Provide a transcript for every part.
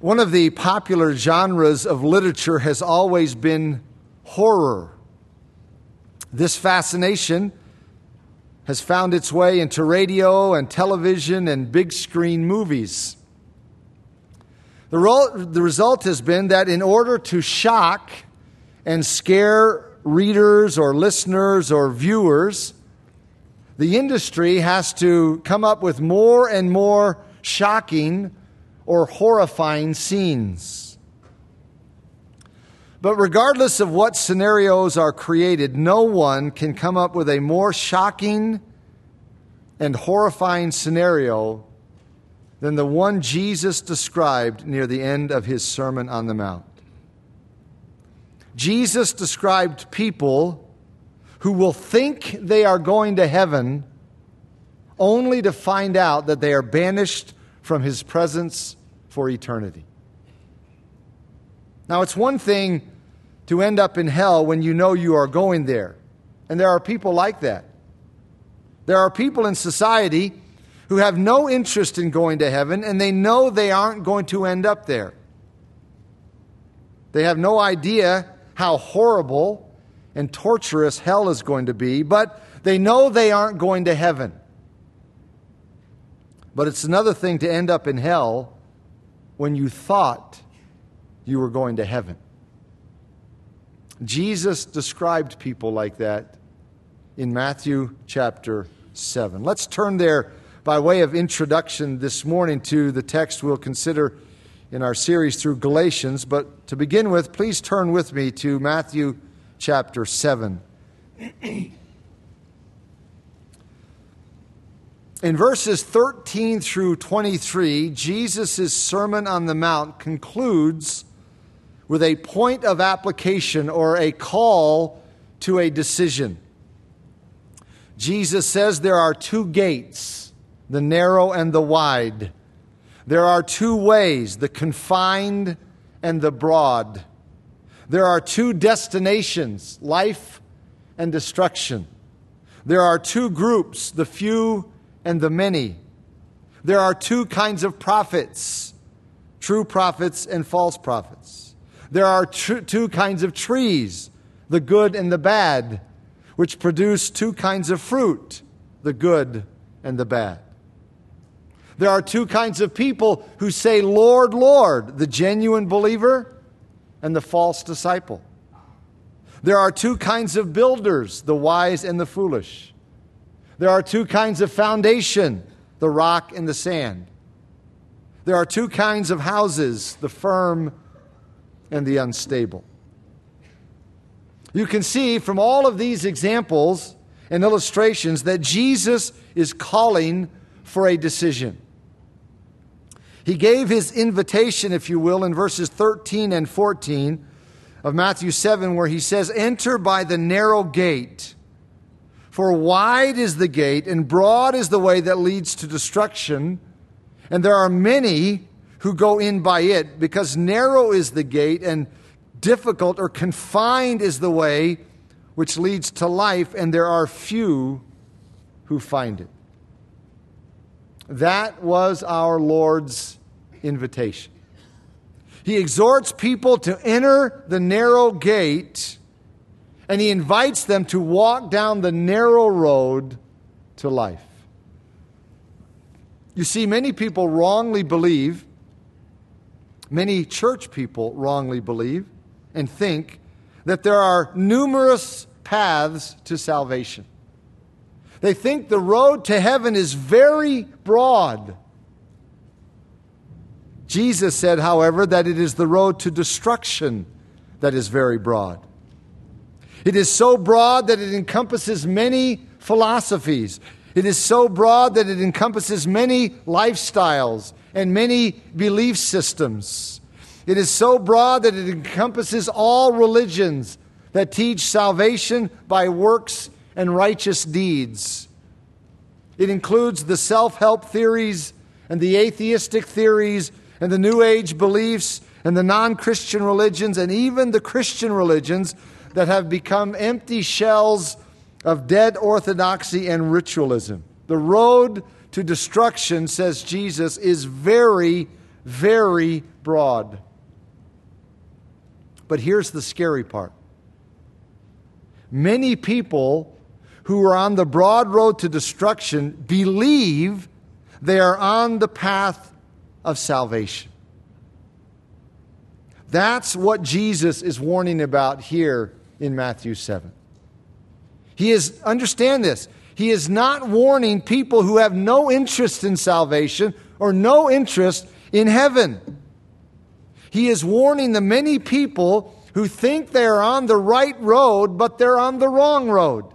One of the popular genres of literature has always been horror. This fascination has found its way into radio and television and big screen movies. The, ro- the result has been that in order to shock and scare readers or listeners or viewers, the industry has to come up with more and more shocking or horrifying scenes. But regardless of what scenarios are created, no one can come up with a more shocking and horrifying scenario than the one Jesus described near the end of his Sermon on the Mount. Jesus described people who will think they are going to heaven only to find out that they are banished from his presence for eternity. Now, it's one thing to end up in hell when you know you are going there. And there are people like that. There are people in society who have no interest in going to heaven and they know they aren't going to end up there. They have no idea how horrible and torturous hell is going to be, but they know they aren't going to heaven. But it's another thing to end up in hell when you thought you were going to heaven. Jesus described people like that in Matthew chapter 7. Let's turn there by way of introduction this morning to the text we'll consider in our series through Galatians. But to begin with, please turn with me to Matthew chapter 7. In verses 13 through 23, Jesus' Sermon on the Mount concludes with a point of application or a call to a decision. Jesus says there are two gates, the narrow and the wide. There are two ways, the confined and the broad. There are two destinations, life and destruction. There are two groups, the few and the many. There are two kinds of prophets true prophets and false prophets. There are tr- two kinds of trees, the good and the bad, which produce two kinds of fruit, the good and the bad. There are two kinds of people who say, Lord, Lord, the genuine believer and the false disciple. There are two kinds of builders, the wise and the foolish. There are two kinds of foundation the rock and the sand. There are two kinds of houses the firm and the unstable. You can see from all of these examples and illustrations that Jesus is calling for a decision. He gave his invitation, if you will, in verses 13 and 14 of Matthew 7, where he says, Enter by the narrow gate. For wide is the gate and broad is the way that leads to destruction, and there are many who go in by it, because narrow is the gate and difficult or confined is the way which leads to life, and there are few who find it. That was our Lord's invitation. He exhorts people to enter the narrow gate and he invites them to walk down the narrow road to life. You see, many people wrongly believe, many church people wrongly believe and think that there are numerous paths to salvation. They think the road to heaven is very broad. Jesus said, however, that it is the road to destruction that is very broad. It is so broad that it encompasses many philosophies. It is so broad that it encompasses many lifestyles and many belief systems. It is so broad that it encompasses all religions that teach salvation by works and righteous deeds. It includes the self help theories and the atheistic theories and the New Age beliefs and the non Christian religions and even the Christian religions that have become empty shells of dead orthodoxy and ritualism. The road to destruction, says Jesus, is very, very broad. But here's the scary part many people who are on the broad road to destruction believe they are on the path of salvation. That's what Jesus is warning about here in Matthew 7. He is, understand this, he is not warning people who have no interest in salvation or no interest in heaven. He is warning the many people who think they are on the right road, but they're on the wrong road.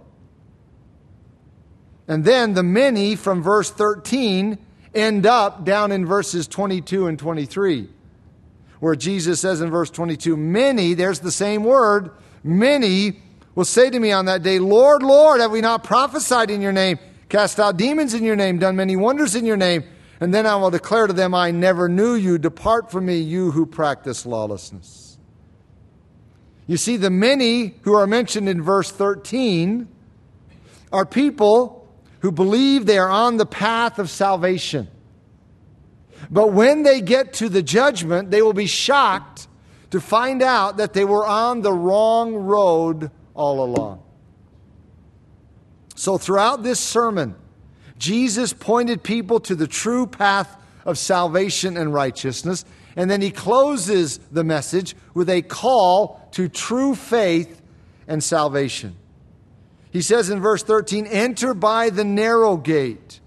And then the many from verse 13 end up down in verses 22 and 23, where Jesus says in verse 22, Many, there's the same word, many will say to me on that day, Lord, Lord, have we not prophesied in your name, cast out demons in your name, done many wonders in your name? And then I will declare to them, I never knew you. Depart from me, you who practice lawlessness. You see, the many who are mentioned in verse 13 are people who believe they are on the path of salvation. But when they get to the judgment, they will be shocked to find out that they were on the wrong road all along. So, throughout this sermon, Jesus pointed people to the true path of salvation and righteousness. And then he closes the message with a call to true faith and salvation. He says in verse 13, Enter by the narrow gate.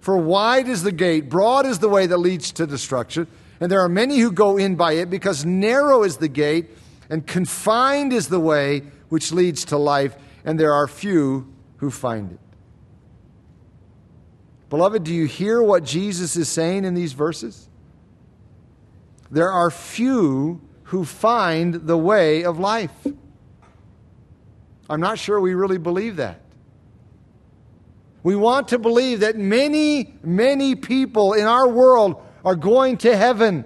For wide is the gate, broad is the way that leads to destruction, and there are many who go in by it, because narrow is the gate, and confined is the way which leads to life, and there are few who find it. Beloved, do you hear what Jesus is saying in these verses? There are few who find the way of life. I'm not sure we really believe that. We want to believe that many, many people in our world are going to heaven.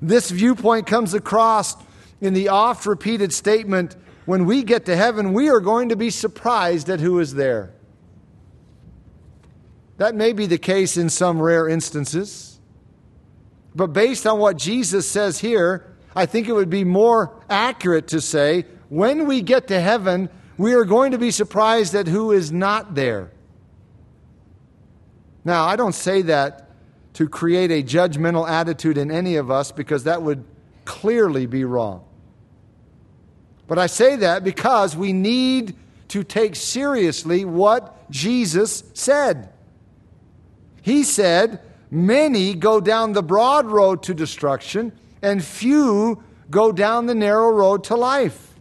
This viewpoint comes across in the oft repeated statement when we get to heaven, we are going to be surprised at who is there. That may be the case in some rare instances. But based on what Jesus says here, I think it would be more accurate to say when we get to heaven, we are going to be surprised at who is not there. Now, I don't say that to create a judgmental attitude in any of us because that would clearly be wrong. But I say that because we need to take seriously what Jesus said. He said, Many go down the broad road to destruction, and few go down the narrow road to life.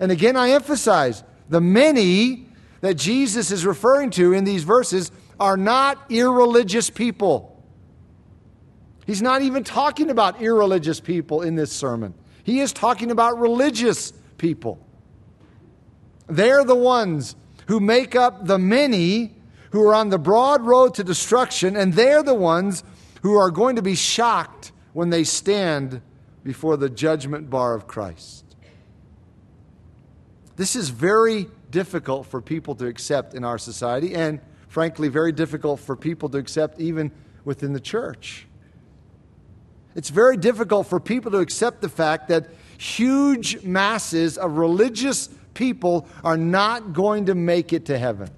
And again, I emphasize the many that Jesus is referring to in these verses are not irreligious people. He's not even talking about irreligious people in this sermon. He is talking about religious people. They're the ones who make up the many who are on the broad road to destruction, and they're the ones who are going to be shocked when they stand before the judgment bar of Christ. This is very difficult for people to accept in our society, and frankly, very difficult for people to accept even within the church. It's very difficult for people to accept the fact that huge masses of religious people are not going to make it to heaven.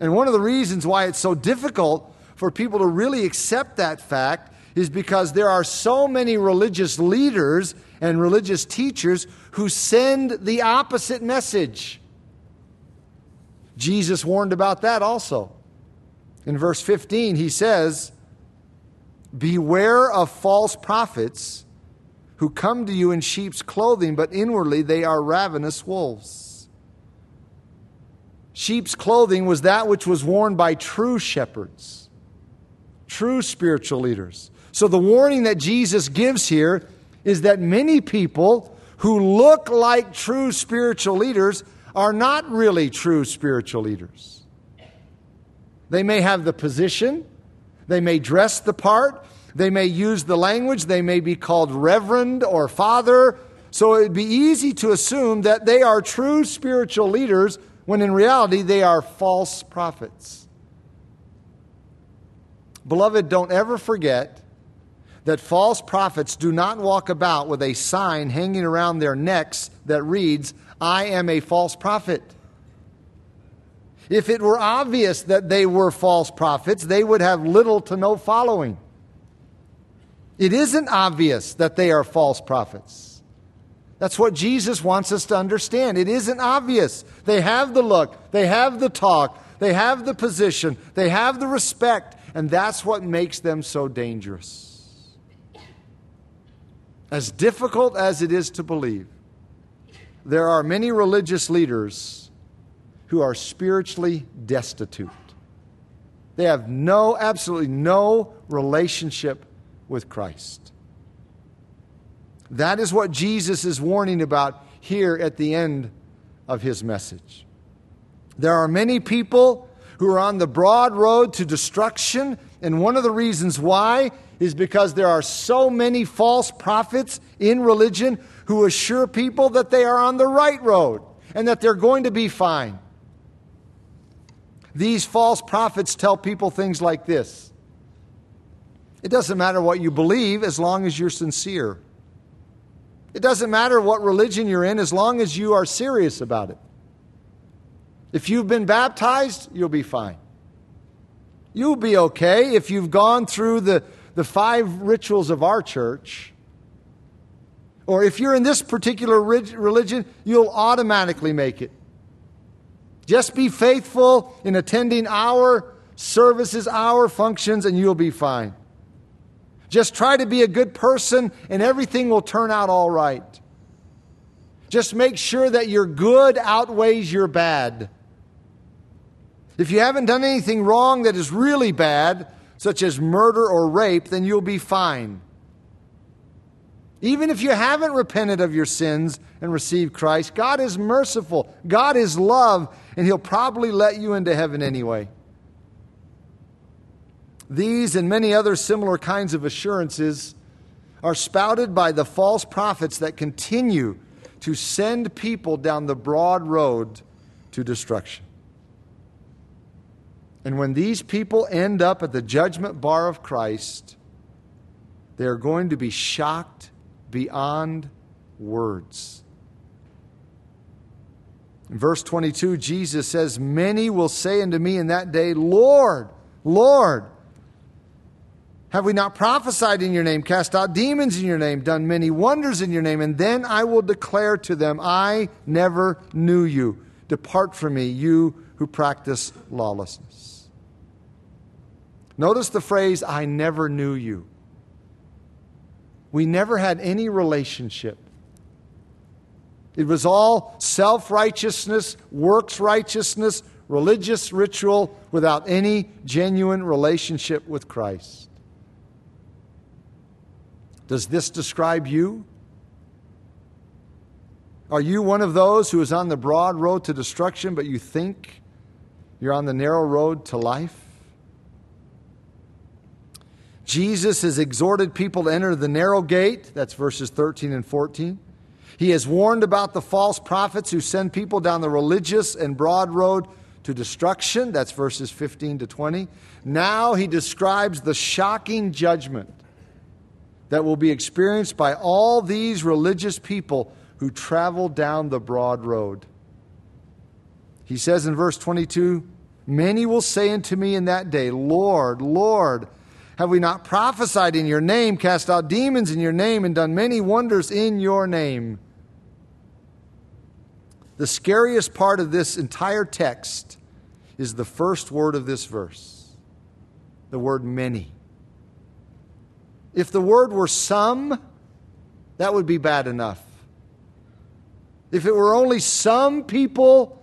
And one of the reasons why it's so difficult for people to really accept that fact is because there are so many religious leaders and religious teachers who send the opposite message. Jesus warned about that also. In verse 15, he says, Beware of false prophets who come to you in sheep's clothing, but inwardly they are ravenous wolves. Sheep's clothing was that which was worn by true shepherds, true spiritual leaders. So the warning that Jesus gives here is that many people who look like true spiritual leaders are not really true spiritual leaders. They may have the position, they may dress the part, they may use the language, they may be called reverend or father. So it would be easy to assume that they are true spiritual leaders when in reality they are false prophets. Beloved, don't ever forget that false prophets do not walk about with a sign hanging around their necks that reads, I am a false prophet. If it were obvious that they were false prophets, they would have little to no following. It isn't obvious that they are false prophets. That's what Jesus wants us to understand. It isn't obvious. They have the look, they have the talk, they have the position, they have the respect, and that's what makes them so dangerous. As difficult as it is to believe, there are many religious leaders who are spiritually destitute. They have no, absolutely no relationship with Christ. That is what Jesus is warning about here at the end of his message. There are many people who are on the broad road to destruction, and one of the reasons why is because there are so many false prophets in religion who assure people that they are on the right road and that they're going to be fine. These false prophets tell people things like this It doesn't matter what you believe as long as you're sincere. It doesn't matter what religion you're in as long as you are serious about it. If you've been baptized, you'll be fine. You'll be okay if you've gone through the the five rituals of our church, or if you're in this particular religion, you'll automatically make it. Just be faithful in attending our services, our functions, and you'll be fine. Just try to be a good person, and everything will turn out all right. Just make sure that your good outweighs your bad. If you haven't done anything wrong that is really bad, such as murder or rape, then you'll be fine. Even if you haven't repented of your sins and received Christ, God is merciful. God is love, and He'll probably let you into heaven anyway. These and many other similar kinds of assurances are spouted by the false prophets that continue to send people down the broad road to destruction. And when these people end up at the judgment bar of Christ, they are going to be shocked beyond words. In verse 22, Jesus says, Many will say unto me in that day, Lord, Lord, have we not prophesied in your name, cast out demons in your name, done many wonders in your name? And then I will declare to them, I never knew you. Depart from me, you who practice lawlessness. Notice the phrase, I never knew you. We never had any relationship. It was all self righteousness, works righteousness, religious ritual without any genuine relationship with Christ. Does this describe you? Are you one of those who is on the broad road to destruction, but you think you're on the narrow road to life? Jesus has exhorted people to enter the narrow gate. That's verses 13 and 14. He has warned about the false prophets who send people down the religious and broad road to destruction. That's verses 15 to 20. Now he describes the shocking judgment that will be experienced by all these religious people who travel down the broad road. He says in verse 22 Many will say unto me in that day, Lord, Lord, have we not prophesied in your name, cast out demons in your name, and done many wonders in your name? The scariest part of this entire text is the first word of this verse the word many. If the word were some, that would be bad enough. If it were only some people,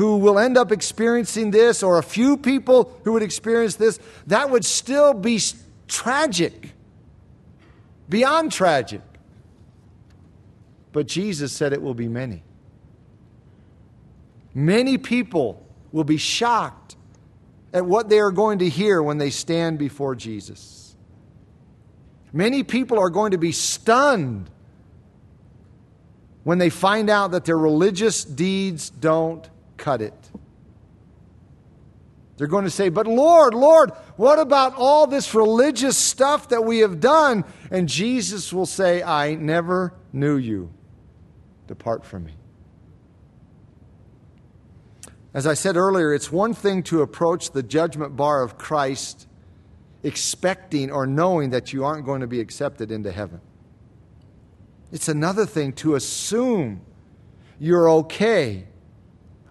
who will end up experiencing this, or a few people who would experience this, that would still be tragic, beyond tragic. But Jesus said it will be many. Many people will be shocked at what they are going to hear when they stand before Jesus. Many people are going to be stunned when they find out that their religious deeds don't cut it. They're going to say, But Lord, Lord, What about all this religious stuff that we have done? And Jesus will say, I never knew you. Depart from me. As I said earlier, it's one thing to approach the judgment bar of Christ expecting or knowing that you aren't going to be accepted into heaven. It's another thing to assume you're okay,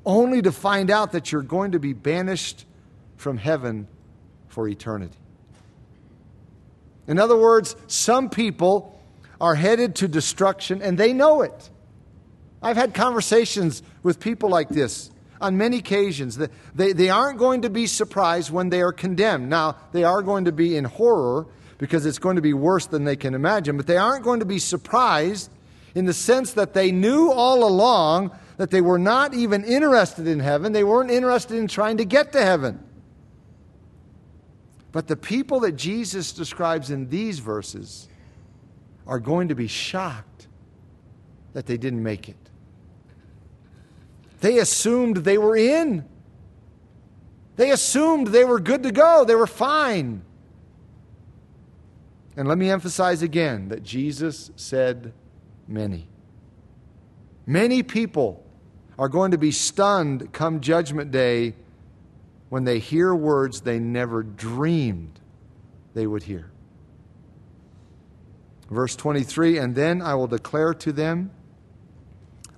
only to find out that you're going to be banished from heaven for eternity. In other words, some people are headed to destruction and they know it. I've had conversations with people like this on many occasions. They, they aren't going to be surprised when they are condemned. Now, they are going to be in horror because it's going to be worse than they can imagine, but they aren't going to be surprised in the sense that they knew all along that they were not even interested in heaven. They weren't interested in trying to get to heaven. But the people that Jesus describes in these verses are going to be shocked that they didn't make it. They assumed they were in. They assumed they were good to go, they were fine. And let me emphasize again that Jesus said many. Many people are going to be stunned come Judgment Day when they hear words they never dreamed they would hear. Verse 23 And then I will declare to them,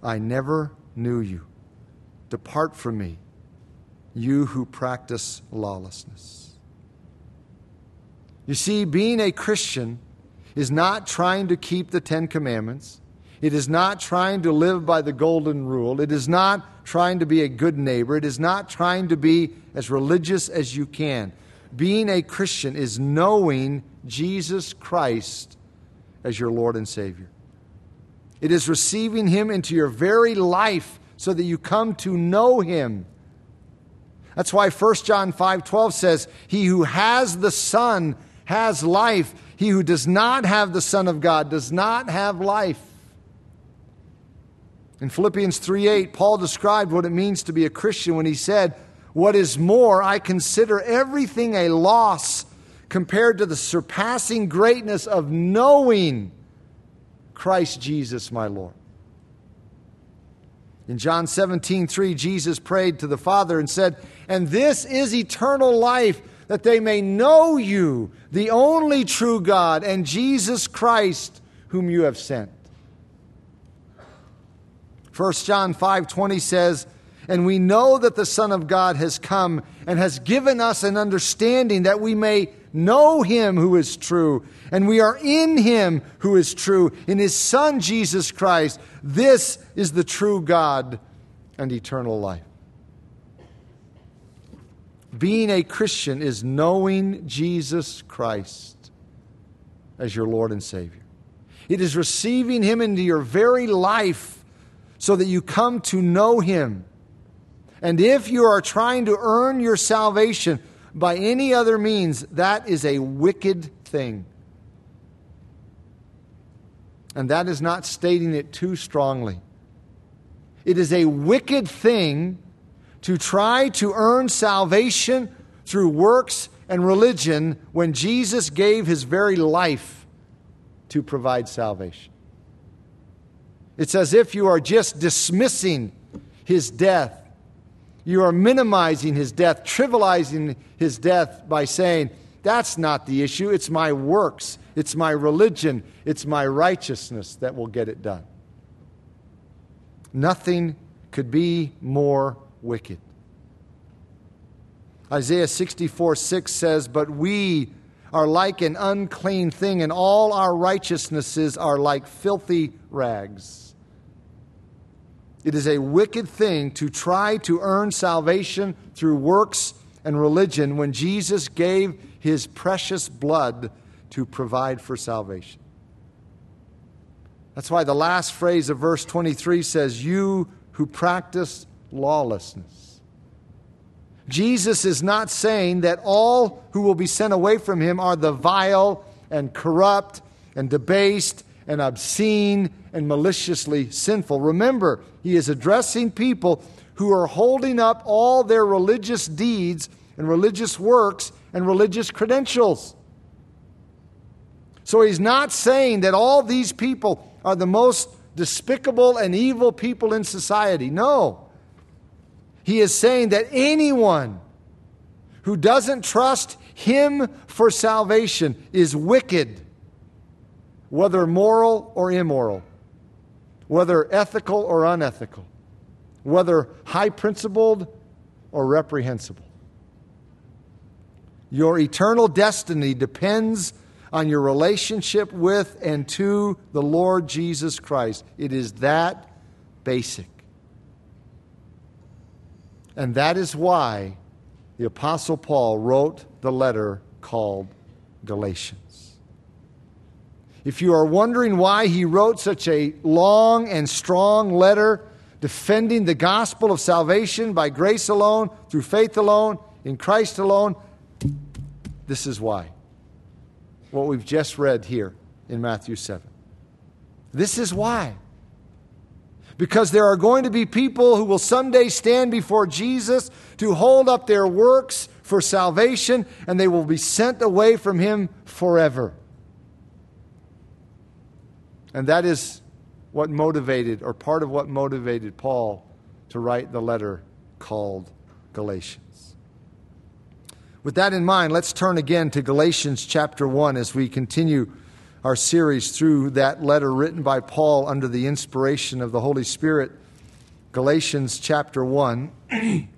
I never knew you. Depart from me, you who practice lawlessness. You see, being a Christian is not trying to keep the Ten Commandments. It is not trying to live by the golden rule. It is not trying to be a good neighbor. It is not trying to be as religious as you can. Being a Christian is knowing Jesus Christ as your Lord and Savior. It is receiving Him into your very life so that you come to know him. That's why 1 John 5:12 says, "He who has the Son has life. He who does not have the Son of God does not have life." In Philippians 3:8, Paul described what it means to be a Christian when he said, "What is more, I consider everything a loss compared to the surpassing greatness of knowing Christ Jesus my Lord." In John 17, 3, Jesus prayed to the Father and said, And this is eternal life, that they may know you, the only true God, and Jesus Christ, whom you have sent. 1 John 5 20 says, And we know that the Son of God has come and has given us an understanding that we may know him who is true, and we are in him who is true, in his Son Jesus Christ. This is the true God and eternal life. Being a Christian is knowing Jesus Christ as your Lord and Savior. It is receiving him into your very life so that you come to know him. And if you are trying to earn your salvation, by any other means, that is a wicked thing. And that is not stating it too strongly. It is a wicked thing to try to earn salvation through works and religion when Jesus gave his very life to provide salvation. It's as if you are just dismissing his death you are minimizing his death, trivializing his death by saying, That's not the issue. It's my works, it's my religion, it's my righteousness that will get it done. Nothing could be more wicked. Isaiah 64 6 says, But we are like an unclean thing, and all our righteousnesses are like filthy rags. It is a wicked thing to try to earn salvation through works and religion when Jesus gave his precious blood to provide for salvation. That's why the last phrase of verse 23 says, You who practice lawlessness. Jesus is not saying that all who will be sent away from him are the vile and corrupt and debased and obscene and maliciously sinful. Remember, he is addressing people who are holding up all their religious deeds and religious works and religious credentials. So he's not saying that all these people are the most despicable and evil people in society. No. He is saying that anyone who doesn't trust him for salvation is wicked, whether moral or immoral, whether ethical or unethical, whether high principled or reprehensible. Your eternal destiny depends on your relationship with and to the Lord Jesus Christ. It is that basic. And that is why the Apostle Paul wrote the letter called Galatians. If you are wondering why he wrote such a long and strong letter defending the gospel of salvation by grace alone, through faith alone, in Christ alone, this is why. What we've just read here in Matthew 7. This is why. Because there are going to be people who will someday stand before Jesus to hold up their works for salvation, and they will be sent away from him forever. And that is what motivated, or part of what motivated Paul to write the letter called Galatians. With that in mind, let's turn again to Galatians chapter 1 as we continue our series through that letter written by Paul under the inspiration of the Holy Spirit. Galatians chapter 1.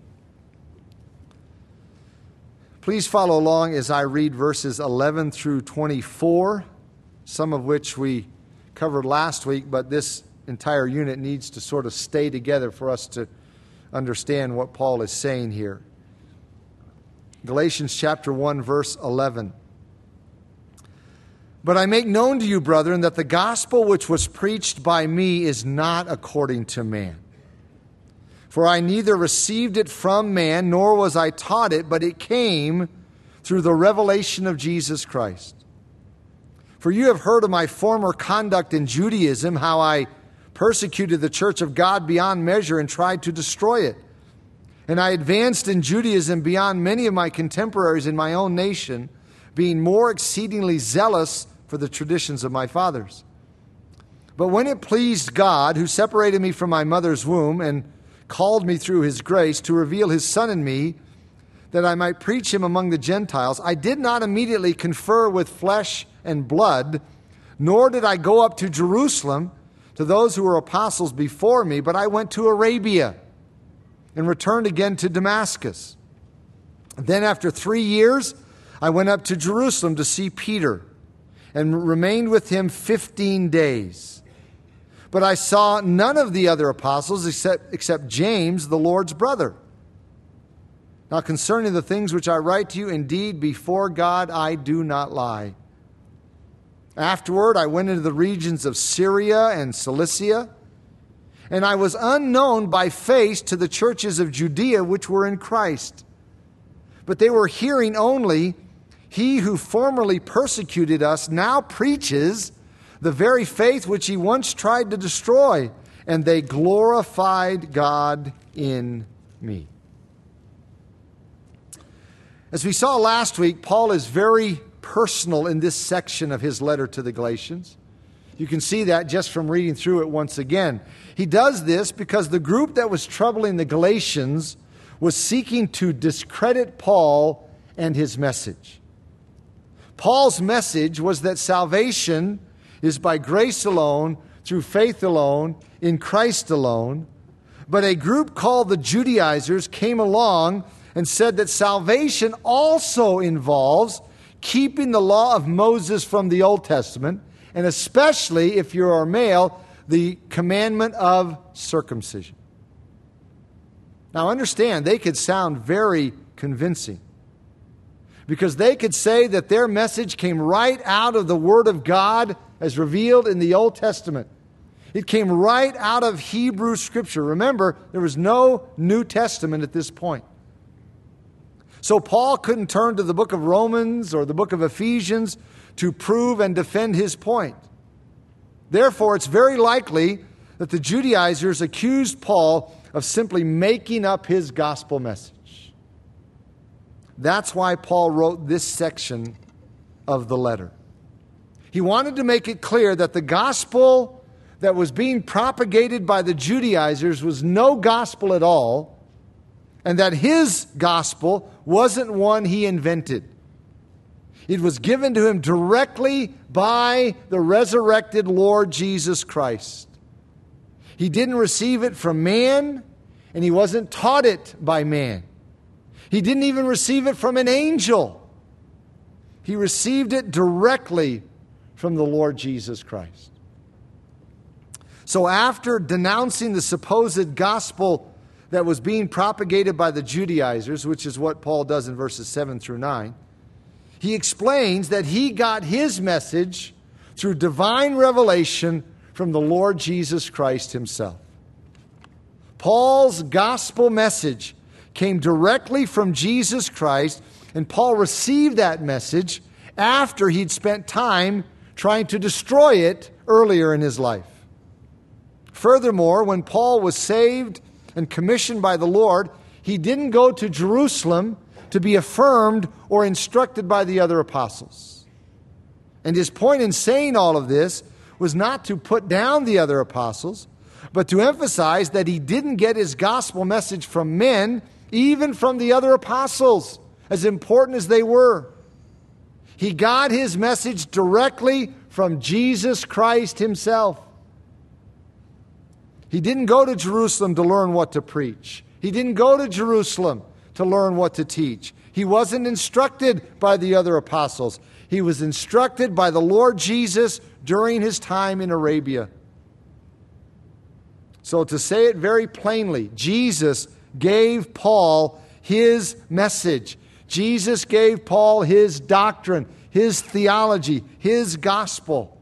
Please follow along as I read verses 11 through 24, some of which we covered last week, but this entire unit needs to sort of stay together for us to understand what Paul is saying here. Galatians chapter 1, verse 11. But I make known to you, brethren, that the gospel which was preached by me is not according to man. For I neither received it from man, nor was I taught it, but it came through the revelation of Jesus Christ. For you have heard of my former conduct in Judaism, how I persecuted the church of God beyond measure and tried to destroy it. And I advanced in Judaism beyond many of my contemporaries in my own nation, being more exceedingly zealous for the traditions of my fathers. But when it pleased God, who separated me from my mother's womb and called me through his grace to reveal his Son in me, that I might preach him among the Gentiles, I did not immediately confer with flesh and blood, nor did I go up to Jerusalem to those who were apostles before me, but I went to Arabia and returned again to Damascus. Then, after three years, I went up to Jerusalem to see Peter and remained with him 15 days. But I saw none of the other apostles except, except James, the Lord's brother. Now, concerning the things which I write to you, indeed, before God I do not lie. Afterward, I went into the regions of Syria and Cilicia, and I was unknown by face to the churches of Judea which were in Christ. But they were hearing only he who formerly persecuted us now preaches the very faith which he once tried to destroy, and they glorified God in me. As we saw last week, Paul is very personal in this section of his letter to the Galatians. You can see that just from reading through it once again. He does this because the group that was troubling the Galatians was seeking to discredit Paul and his message. Paul's message was that salvation is by grace alone, through faith alone, in Christ alone. But a group called the Judaizers came along and said that salvation also involves keeping the law of Moses from the Old Testament, and especially if you're a male, the commandment of circumcision. Now, understand, they could sound very convincing because they could say that their message came right out of the Word of God as revealed in the Old Testament. It came right out of Hebrew Scripture. Remember, there was no New Testament at this point. So Paul couldn't turn to the book of Romans or the book of Ephesians to prove and defend his point. Therefore, it's very likely that the Judaizers accused Paul of simply making up his gospel message. That's why Paul wrote this section of the letter. He wanted to make it clear that the gospel that was being propagated by the Judaizers was no gospel at all, and that his gospel wasn't one he invented. It was given to him directly by the resurrected Lord Jesus Christ. He didn't receive it from man, and he wasn't taught it by man. He didn't even receive it from an angel. He received it directly from the Lord Jesus Christ. So, after denouncing the supposed gospel that was being propagated by the Judaizers, which is what Paul does in verses 7 through 9, he explains that he got his message through divine revelation from the Lord Jesus Christ himself. Paul's gospel message came directly from Jesus Christ, and Paul received that message after he'd spent time trying to destroy it earlier in his life. Furthermore, when Paul was saved and commissioned by the Lord, he didn't go to Jerusalem to be affirmed or instructed by the other apostles. And his point in saying all of this was not to put down the other apostles, but to emphasize that he didn't get his gospel message from men, even from the other apostles, as important as they were. He got his message directly from Jesus Christ himself. He didn't go to Jerusalem to learn what to preach. He didn't go to Jerusalem to learn what to teach. He wasn't instructed by the other apostles. He was instructed by the Lord Jesus during his time in Arabia. So, to say it very plainly, Jesus gave Paul his message. Jesus gave Paul his doctrine, his theology, his gospel.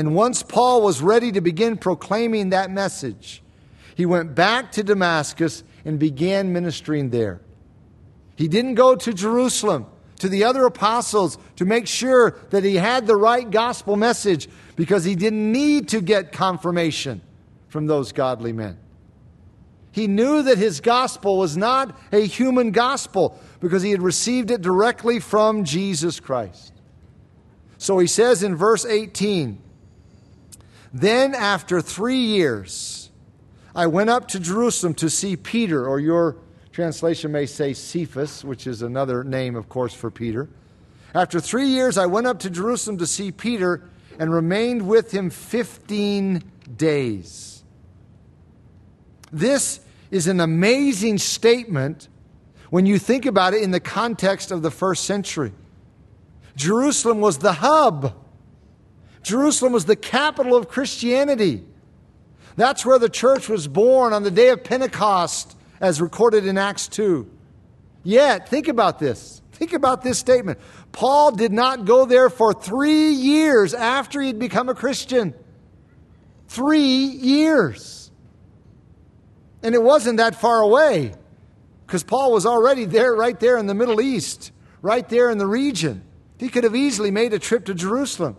And once Paul was ready to begin proclaiming that message, he went back to Damascus and began ministering there. He didn't go to Jerusalem to the other apostles to make sure that he had the right gospel message because he didn't need to get confirmation from those godly men. He knew that his gospel was not a human gospel because he had received it directly from Jesus Christ. So he says in verse 18, Then after three years, I went up to Jerusalem to see Peter, or your translation may say Cephas, which is another name, of course, for Peter. After three years, I went up to Jerusalem to see Peter and remained with him 15 days. This is an amazing statement when you think about it in the context of the first century. Jerusalem was the hub, Jerusalem was the capital of Christianity. That's where the church was born on the day of Pentecost, as recorded in Acts 2. Yet, think about this. Think about this statement. Paul did not go there for three years after he'd become a Christian. Three years. And it wasn't that far away because Paul was already there, right there in the Middle East, right there in the region. He could have easily made a trip to Jerusalem.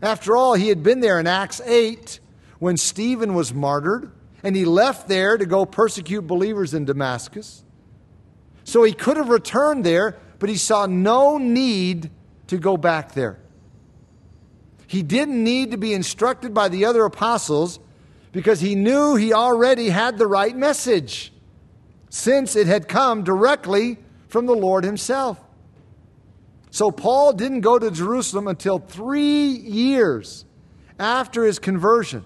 After all, he had been there in Acts 8 when Stephen was martyred, and he left there to go persecute believers in Damascus. So he could have returned there, but he saw no need to go back there. He didn't need to be instructed by the other apostles because he knew he already had the right message, since it had come directly from the Lord himself. So Paul didn't go to Jerusalem until three years after his conversion.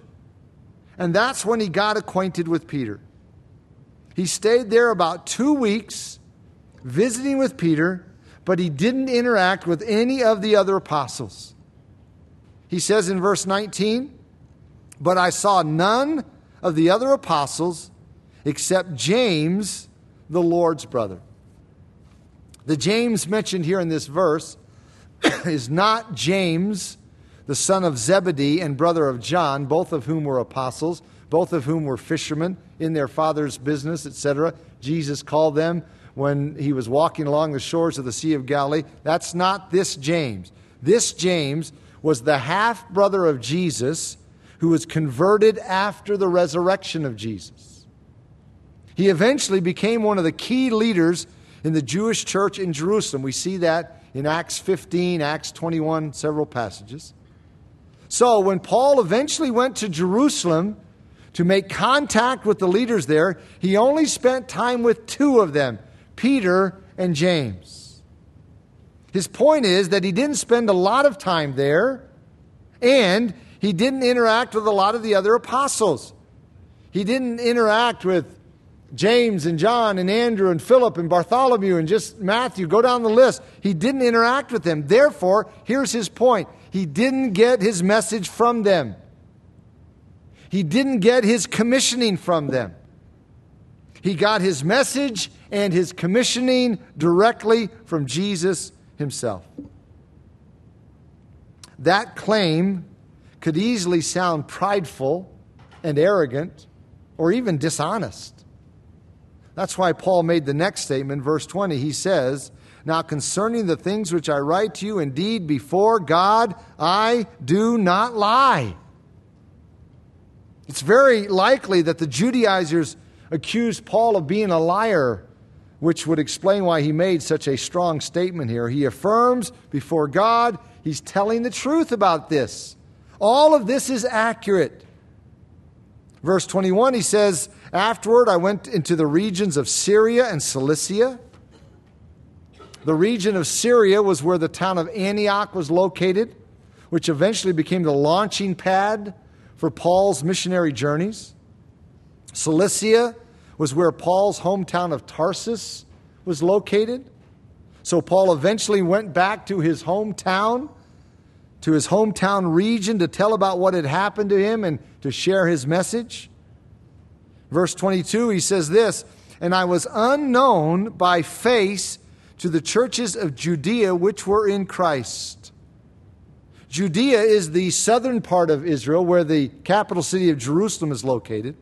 And that's when he got acquainted with Peter. He stayed there about two weeks, visiting with Peter, but he didn't interact with any of the other apostles. He says in verse 19, But I saw none of the other apostles except James, the Lord's brother. The James mentioned here in this verse is not James the son of Zebedee and brother of John, both of whom were apostles, both of whom were fishermen in their father's business, etc. Jesus called them when he was walking along the shores of the Sea of Galilee. That's not this James. This James was the half brother of Jesus who was converted after the resurrection of Jesus. He eventually became one of the key leaders in the Jewish church in Jerusalem. We see that in Acts 15, Acts 21, several passages. So when Paul eventually went to Jerusalem to make contact with the leaders there, he only spent time with two of them, Peter and James. His point is that he didn't spend a lot of time there, and he didn't interact with a lot of the other apostles. He didn't interact with James and John and Andrew and Philip and Bartholomew and just Matthew. Go down the list. He didn't interact with them. Therefore, here's his point he didn't get his message from them, he didn't get his commissioning from them. He got his message and his commissioning directly from Jesus himself. That claim could easily sound prideful and arrogant or even dishonest. That's why Paul made the next statement, verse 20. He says, Now concerning the things which I write to you, indeed, before God, I do not lie. It's very likely that the Judaizers accused Paul of being a liar, which would explain why he made such a strong statement here. He affirms before God, he's telling the truth about this. All of this is accurate. Verse 21, he says, Afterward, I went into the regions of Syria and Cilicia. The region of Syria was where the town of Antioch was located, which eventually became the launching pad for Paul's missionary journeys. Cilicia was where Paul's hometown of Tarsus was located. So Paul eventually went back to his hometown, to his hometown region to tell about what had happened to him and to share his message. Verse 22, he says this And I was unknown by face to the churches of Judea which were in Christ. Judea is the southern part of Israel where the capital city of Jerusalem is located.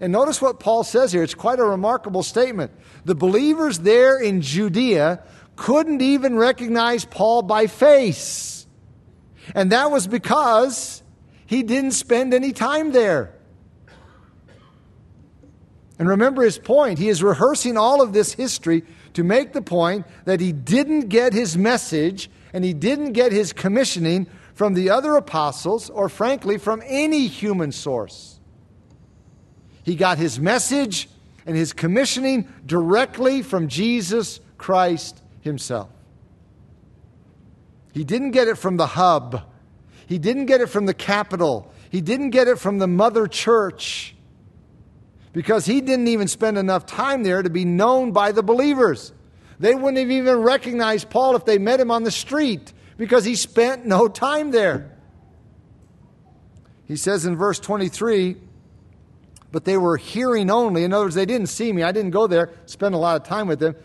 And notice what Paul says here. It's quite a remarkable statement. The believers there in Judea couldn't even recognize Paul by face. And that was because he didn't spend any time there. And remember his point. He is rehearsing all of this history to make the point that he didn't get his message and he didn't get his commissioning from the other apostles or, frankly, from any human source. He got his message and his commissioning directly from Jesus Christ himself. He didn't get it from the hub, he didn't get it from the capital, he didn't get it from the mother church because he didn't even spend enough time there to be known by the believers. They wouldn't have even recognized Paul if they met him on the street because he spent no time there. He says in verse 23, but they were hearing only. In other words, they didn't see me. I didn't go there, spend a lot of time with them.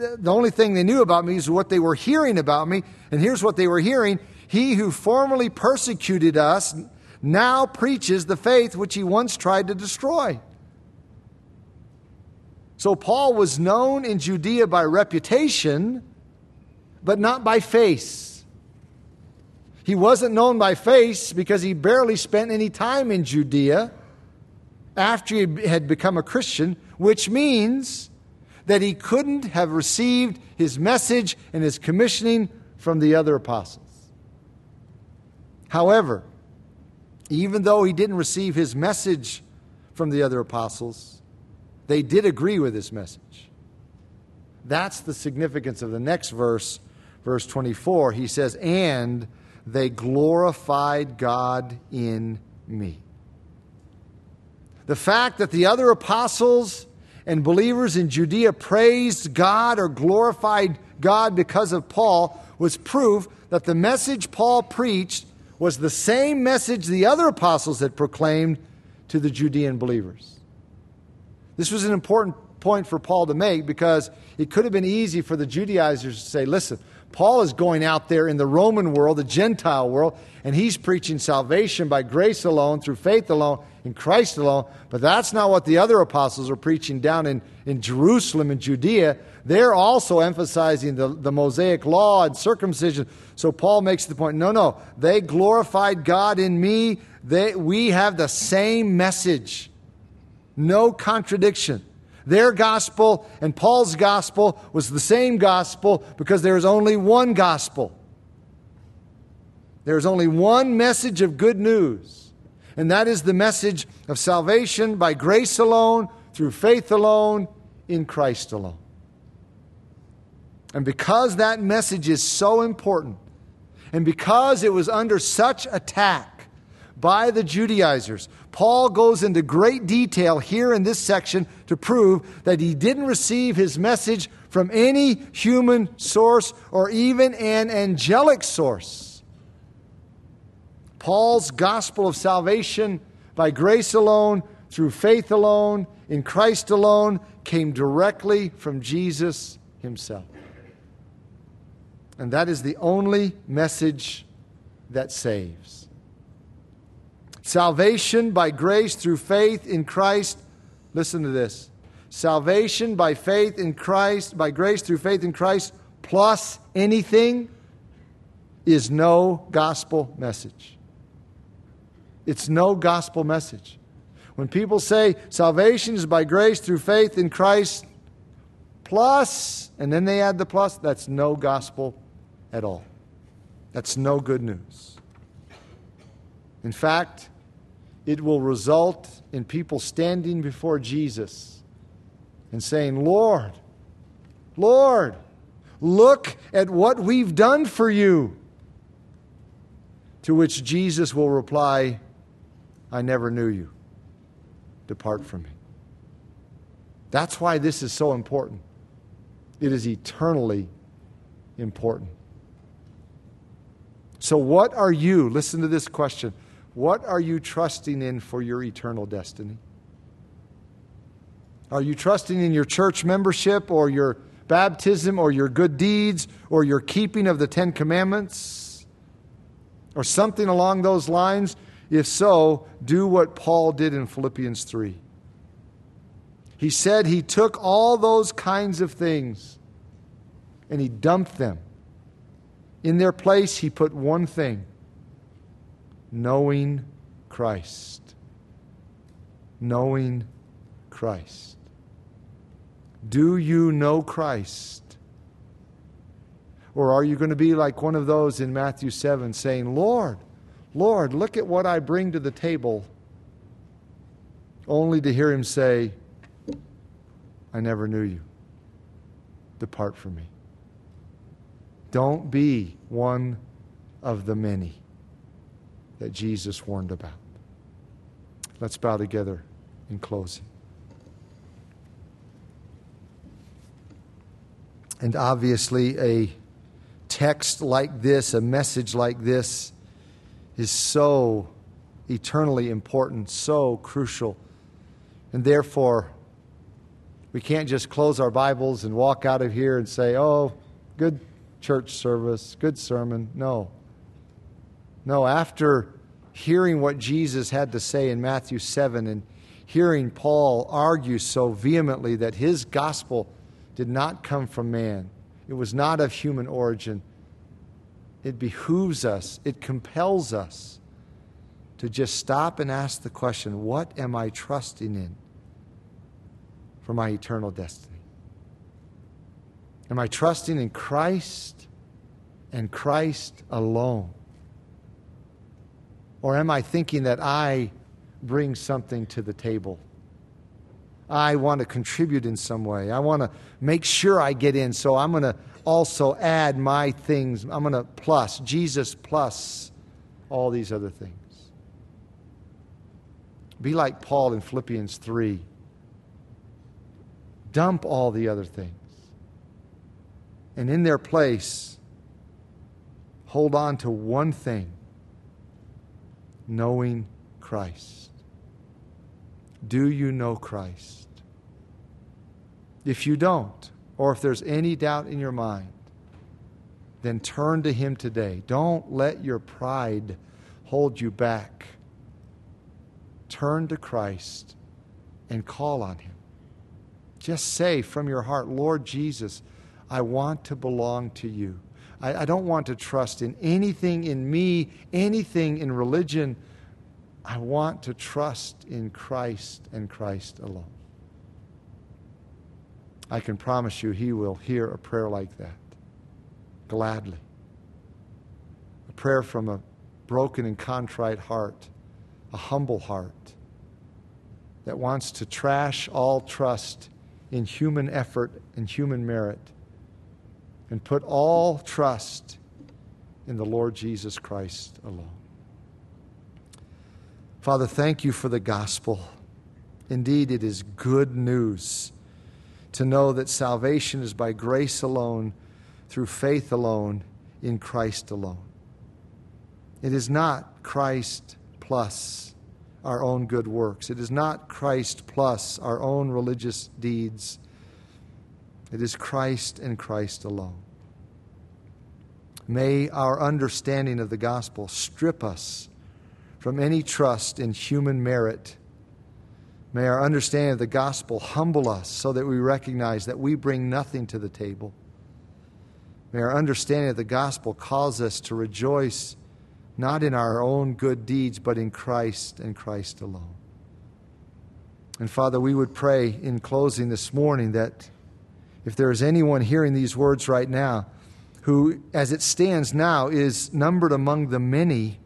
The only thing they knew about me is what they were hearing about me. And here's what they were hearing He who formerly persecuted us now preaches the faith which he once tried to destroy. So Paul was known in Judea by reputation, but not by face. He wasn't known by face because he barely spent any time in Judea after he had become a Christian, which means that he couldn't have received his message and his commissioning from the other apostles. However, even though he didn't receive his message from the other apostles, they did agree with his message. That's the significance of the next verse, verse 24. He says, And they glorified God in me. The fact that the other apostles and believers in Judea praised God or glorified God because of Paul was proof that the message Paul preached was the same message the other apostles had proclaimed to the Judean believers. This was an important point for Paul to make because it could have been easy for the Judaizers to say, listen, Paul is going out there in the Roman world, the Gentile world, and he's preaching salvation by grace alone, through faith alone, in Christ alone. But that's not what the other apostles are preaching down in, in Jerusalem and Judea. They're also emphasizing the, the Mosaic law and circumcision. So Paul makes the point no, no, they glorified God in me. They, we have the same message. No contradiction. Their gospel and Paul's gospel was the same gospel because there is only one gospel. There is only one message of good news, and that is the message of salvation by grace alone, through faith alone, in Christ alone. And because that message is so important, and because it was under such attack by the Judaizers, Paul goes into great detail here in this section to prove that he didn't receive his message from any human source or even an angelic source. Paul's gospel of salvation by grace alone, through faith alone, in Christ alone, came directly from Jesus himself. And that is the only message that saves. Salvation by grace through faith in Christ. Listen to this. Salvation by faith in Christ, by grace through faith in Christ, plus anything is no gospel message. It's no gospel message. When people say salvation is by grace through faith in Christ, plus, and then they add the plus, that's no gospel at all. That's no good news. In fact, it will result in people standing before Jesus and saying, Lord, Lord, look at what we've done for you. To which Jesus will reply, I never knew you. Depart from me. That's why this is so important. It is eternally important. So, what are you, listen to this question, what are you trusting in for your eternal destiny? Are you trusting in your church membership or your baptism or your good deeds or your keeping of the Ten Commandments or something along those lines? If so, do what Paul did in Philippians 3. He said he took all those kinds of things and he dumped them. In their place, he put one thing knowing Christ. Knowing Christ. Do you know Christ? Or are you going to be like one of those in Matthew 7 saying, Lord, Lord, look at what I bring to the table, only to hear him say, I never knew you. Depart from me. Don't be one of the many that Jesus warned about. Let's bow together in closing. And obviously, a text like this, a message like this, is so eternally important, so crucial. And therefore, we can't just close our Bibles and walk out of here and say, oh, good church service, good sermon. No. No, after hearing what Jesus had to say in Matthew 7 and hearing Paul argue so vehemently that his gospel did not come from man, it was not of human origin, it behooves us, it compels us to just stop and ask the question what am I trusting in for my eternal destiny? Am I trusting in Christ and Christ alone? Or am I thinking that I bring something to the table? I want to contribute in some way. I want to make sure I get in, so I'm going to also add my things. I'm going to plus, Jesus plus all these other things. Be like Paul in Philippians 3. Dump all the other things. And in their place, hold on to one thing knowing Christ. Do you know Christ? If you don't, or if there's any doubt in your mind, then turn to Him today. Don't let your pride hold you back. Turn to Christ and call on Him. Just say from your heart, Lord Jesus, I want to belong to you. I, I don't want to trust in anything in me, anything in religion. I want to trust in Christ and Christ alone. I can promise you he will hear a prayer like that gladly. A prayer from a broken and contrite heart, a humble heart that wants to trash all trust in human effort and human merit and put all trust in the Lord Jesus Christ alone. Father, thank you for the gospel. Indeed, it is good news to know that salvation is by grace alone, through faith alone, in Christ alone. It is not Christ plus our own good works. It is not Christ plus our own religious deeds. It is Christ and Christ alone. May our understanding of the gospel strip us from any trust in human merit. May our understanding of the gospel humble us so that we recognize that we bring nothing to the table. May our understanding of the gospel cause us to rejoice not in our own good deeds, but in Christ and Christ alone. And Father, we would pray in closing this morning that if there is anyone hearing these words right now who, as it stands now, is numbered among the many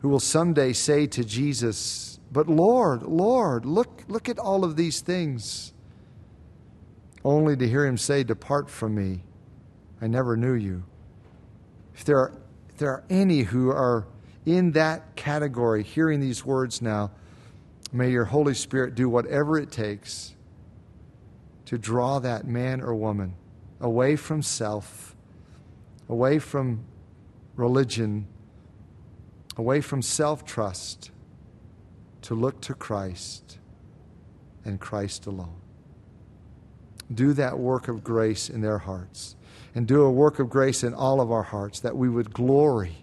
who will someday say to Jesus, But Lord, Lord, look, look at all of these things, only to hear him say, Depart from me, I never knew you. If there are if there are any who are in that category hearing these words now, may your Holy Spirit do whatever it takes to draw that man or woman away from self, away from religion, away from self trust, to look to Christ and Christ alone. Do that work of grace in their hearts and do a work of grace in all of our hearts, that we would glory,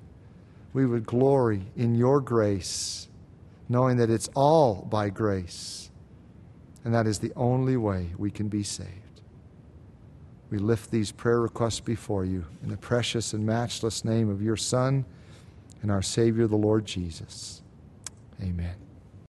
we would glory in your grace, knowing that it's all by grace, and that is the only way we can be saved. We lift these prayer requests before you in the precious and matchless name of your Son and our Savior, the Lord Jesus. Amen.